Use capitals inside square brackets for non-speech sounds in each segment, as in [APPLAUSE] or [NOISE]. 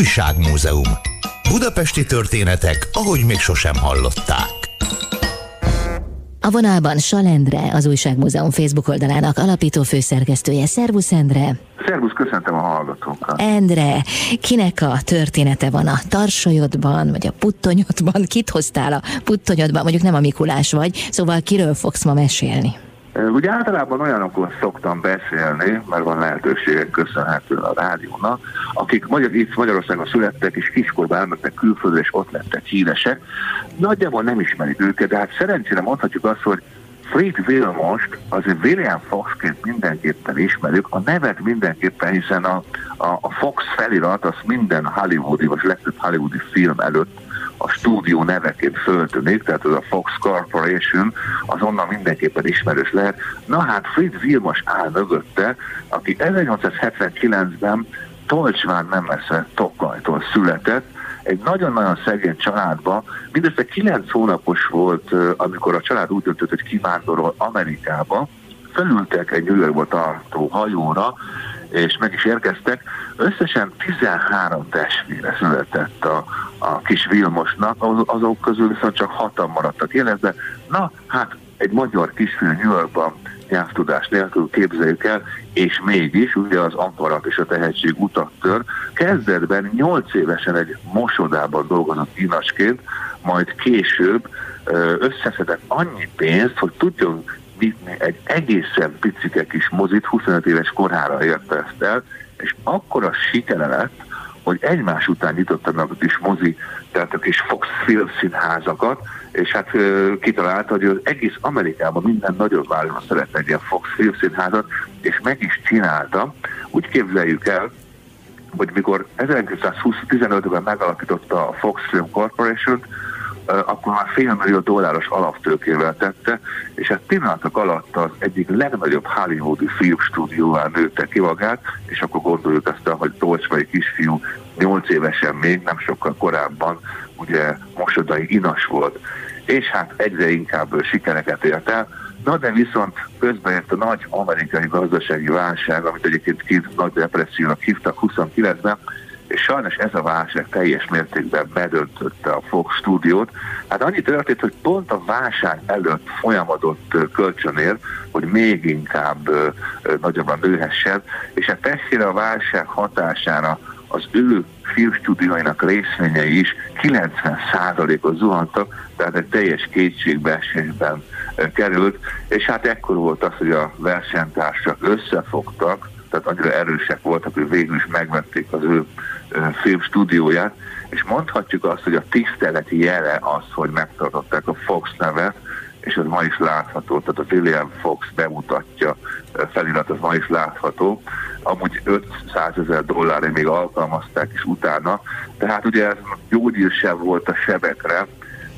Újságmúzeum. Budapesti történetek, ahogy még sosem hallották. A vonalban Salendre, az Újságmúzeum Facebook oldalának alapító főszerkesztője. Szervusz, Endre! Szervusz, köszöntöm a hallgatókat! Endre, kinek a története van a tarsajodban, vagy a puttonyodban? Kit hoztál a puttonyodban? Mondjuk nem a Mikulás vagy, szóval kiről fogsz ma mesélni? Ugye általában olyanokról szoktam beszélni, mert van lehetőségek köszönhetően a rádiónak, akik magyar, itt Magyarországon születtek, és kiskorban elmentek külföldre, és ott lettek híresek. Nagyjából nem ismerik őket, de hát szerencsére mondhatjuk azt, hogy Fred Vilmost azért William Foxként mindenképpen ismerjük, a nevet mindenképpen, hiszen a, a, a Fox felirat az minden hollywoodi, vagy legtöbb hollywoodi film előtt a stúdió neveként föltűnik, tehát az a Fox Corporation, az onnan mindenképpen ismerős lehet. Na hát Fritz Vilmos áll mögötte, aki 1879-ben Tolcsván nem messze Tokkajtól született, egy nagyon-nagyon szegény családba, mindössze 9 hónapos volt, amikor a család úgy döntött, hogy kivándorol Amerikába, felültek egy New Yorkba tartó hajóra, és meg is érkeztek. Összesen 13 testvére született a, a kis Vilmosnak, azok közül viszont csak hatan maradtak életben. Na, hát egy magyar kisfiú New Yorkban nyelvtudás nélkül képzeljük el, és mégis ugye az akarat és a tehetség utat tör. Kezdetben 8 évesen egy mosodában dolgozott inasként, majd később összeszedett annyi pénzt, hogy tudjon vinni egy egészen picike kis mozit, 25 éves korára érte ezt el, és a sikere lett, hogy egymás után a kis mozi, tehát a kis Fox Film színházakat, és hát kitalálta, hogy az egész Amerikában minden nagyobb városban szeretne egy ilyen Fox Film színházat, és meg is csinálta. Úgy képzeljük el, hogy mikor 1915-ben megalapította a Fox Film Corporation-t, akkor már félmillió dolláros alaptőkével tette, és hát pillanatok alatt az egyik legnagyobb hollywoodi filmstúdióvá nőtte ki magát, és akkor gondoljuk azt, hogy Tolcsvai kisfiú 8 évesen még, nem sokkal korábban, ugye mosodai inas volt, és hát egyre inkább sikereket ért el, Na de viszont közben jött a nagy amerikai gazdasági válság, amit egyébként két nagy depressziónak hívtak 29-ben, és sajnos ez a válság teljes mértékben bedöntötte a Fox stúdiót. Hát annyi történt, hogy pont a válság előtt folyamodott kölcsönért, hogy még inkább nagyobban nőhessen, és hát testvére a válság hatására az ő filmstúdióinak részvényei is 90%-ot zuhantak, tehát egy teljes kétségbeesésben került, és hát ekkor volt az, hogy a versenytársak összefogtak, tehát annyira erősek voltak, hogy végül is megvették az ő film stúdióját, és mondhatjuk azt, hogy a tiszteleti jele az, hogy megtartották a Fox nevet, és ez ma is látható, tehát a William Fox bemutatja, felirat az ma is látható, amúgy 500 ezer dollárra még alkalmazták is utána, tehát ugye ez gyógyír sem volt a sebekre,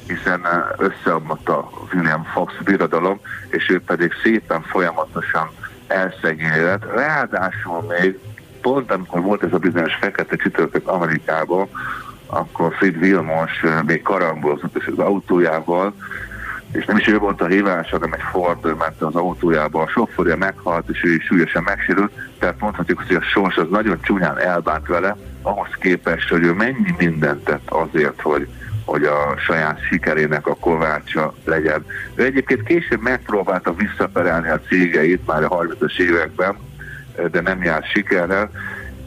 hiszen összeomlott a William Fox birodalom, és ő pedig szépen folyamatosan elszegényedett. Ráadásul még pont amikor volt ez a bizonyos fekete csütörtök Amerikában, akkor Fred Vilmos még karambolozott és az autójával, és nem is ő volt a hívás, hanem egy Ford ment az autójába, a sofőrje meghalt, és ő is súlyosan megsérült, tehát mondhatjuk, hogy a sors az nagyon csúnyán elbánt vele, ahhoz képest, hogy ő mennyi mindent tett azért, hogy, hogy a saját sikerének a kovácsa legyen. Ő egyébként később megpróbálta visszaperelni a cégeit már a 30-as években, de nem járt sikerrel,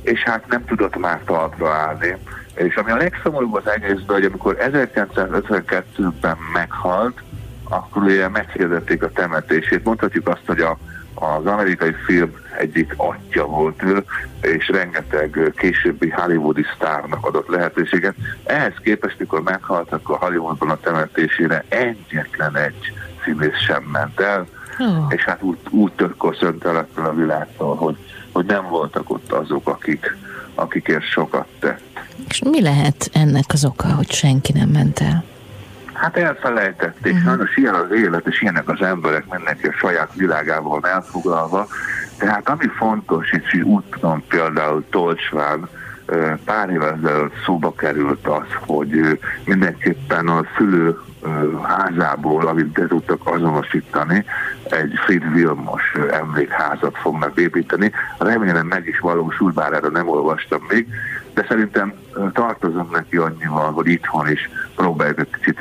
és hát nem tudott már talpra állni. És ami a legszomorúbb az egészben, hogy amikor 1952-ben meghalt, akkor ugye meghirdették a temetését. Mondhatjuk azt, hogy a, az amerikai film egyik atya volt ő, és rengeteg későbbi hollywoodi sztárnak adott lehetőséget. Ehhez képest, mikor meghaltak a Hollywoodban a temetésére, egyetlen egy színész sem ment el, oh. és hát úgy, úgy köszönt el a világtól, hogy, hogy nem voltak ott azok, akik, akikért sokat tett. És mi lehet ennek az oka, hogy senki nem ment el? Hát elfelejtették, uh-huh. sajnos ilyen az élet, és ilyenek az emberek, mindenki a saját világával elfoglalva. Tehát ami fontos, és úgy tudom például Tolcsván, pár évvel ezelőtt szóba került az, hogy mindenképpen a szülő házából, amit be tudtak azonosítani, egy Fritz Vilmos emlékházat fognak építeni. Remélem meg is valósul, bár erre nem olvastam még, de szerintem tartozom neki annyival, hogy itthon is próbáljuk egy kicsit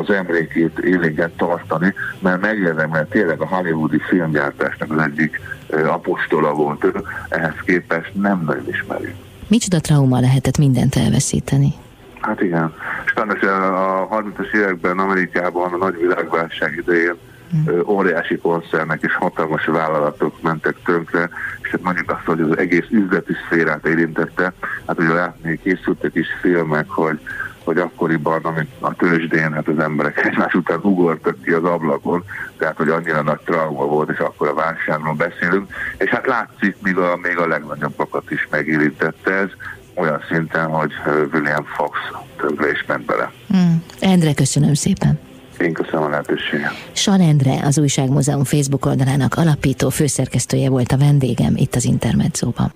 az emlékét élénken tartani, mert megérdemel tényleg a hollywoodi filmgyártásnak az egyik apostola volt ő, ehhez képest nem nagyon ismerjük. Micsoda trauma lehetett mindent elveszíteni? Hát igen. Sajnos a 30-as években Amerikában a nagy világválság idején mm. óriási koncernek és hatalmas vállalatok mentek tönkre, és hát mondjuk azt, hogy az egész üzleti szférát érintette, hát ugye látni készültek is filmek, hogy hogy akkoriban amit a tőzsdén hát az emberek [LAUGHS] egymás után ugortak ki az ablakon, tehát hogy annyira nagy trauma volt, és akkor a válságról beszélünk, és hát látszik, még a, még a legnagyobbakat is megérintette ez, olyan szinten, hogy William Fox többre is ment bele. Mm. Endre, köszönöm szépen. Én köszönöm a lehetőséget. San az Újságmúzeum Facebook oldalának alapító főszerkesztője volt a vendégem itt az Intermedzóban.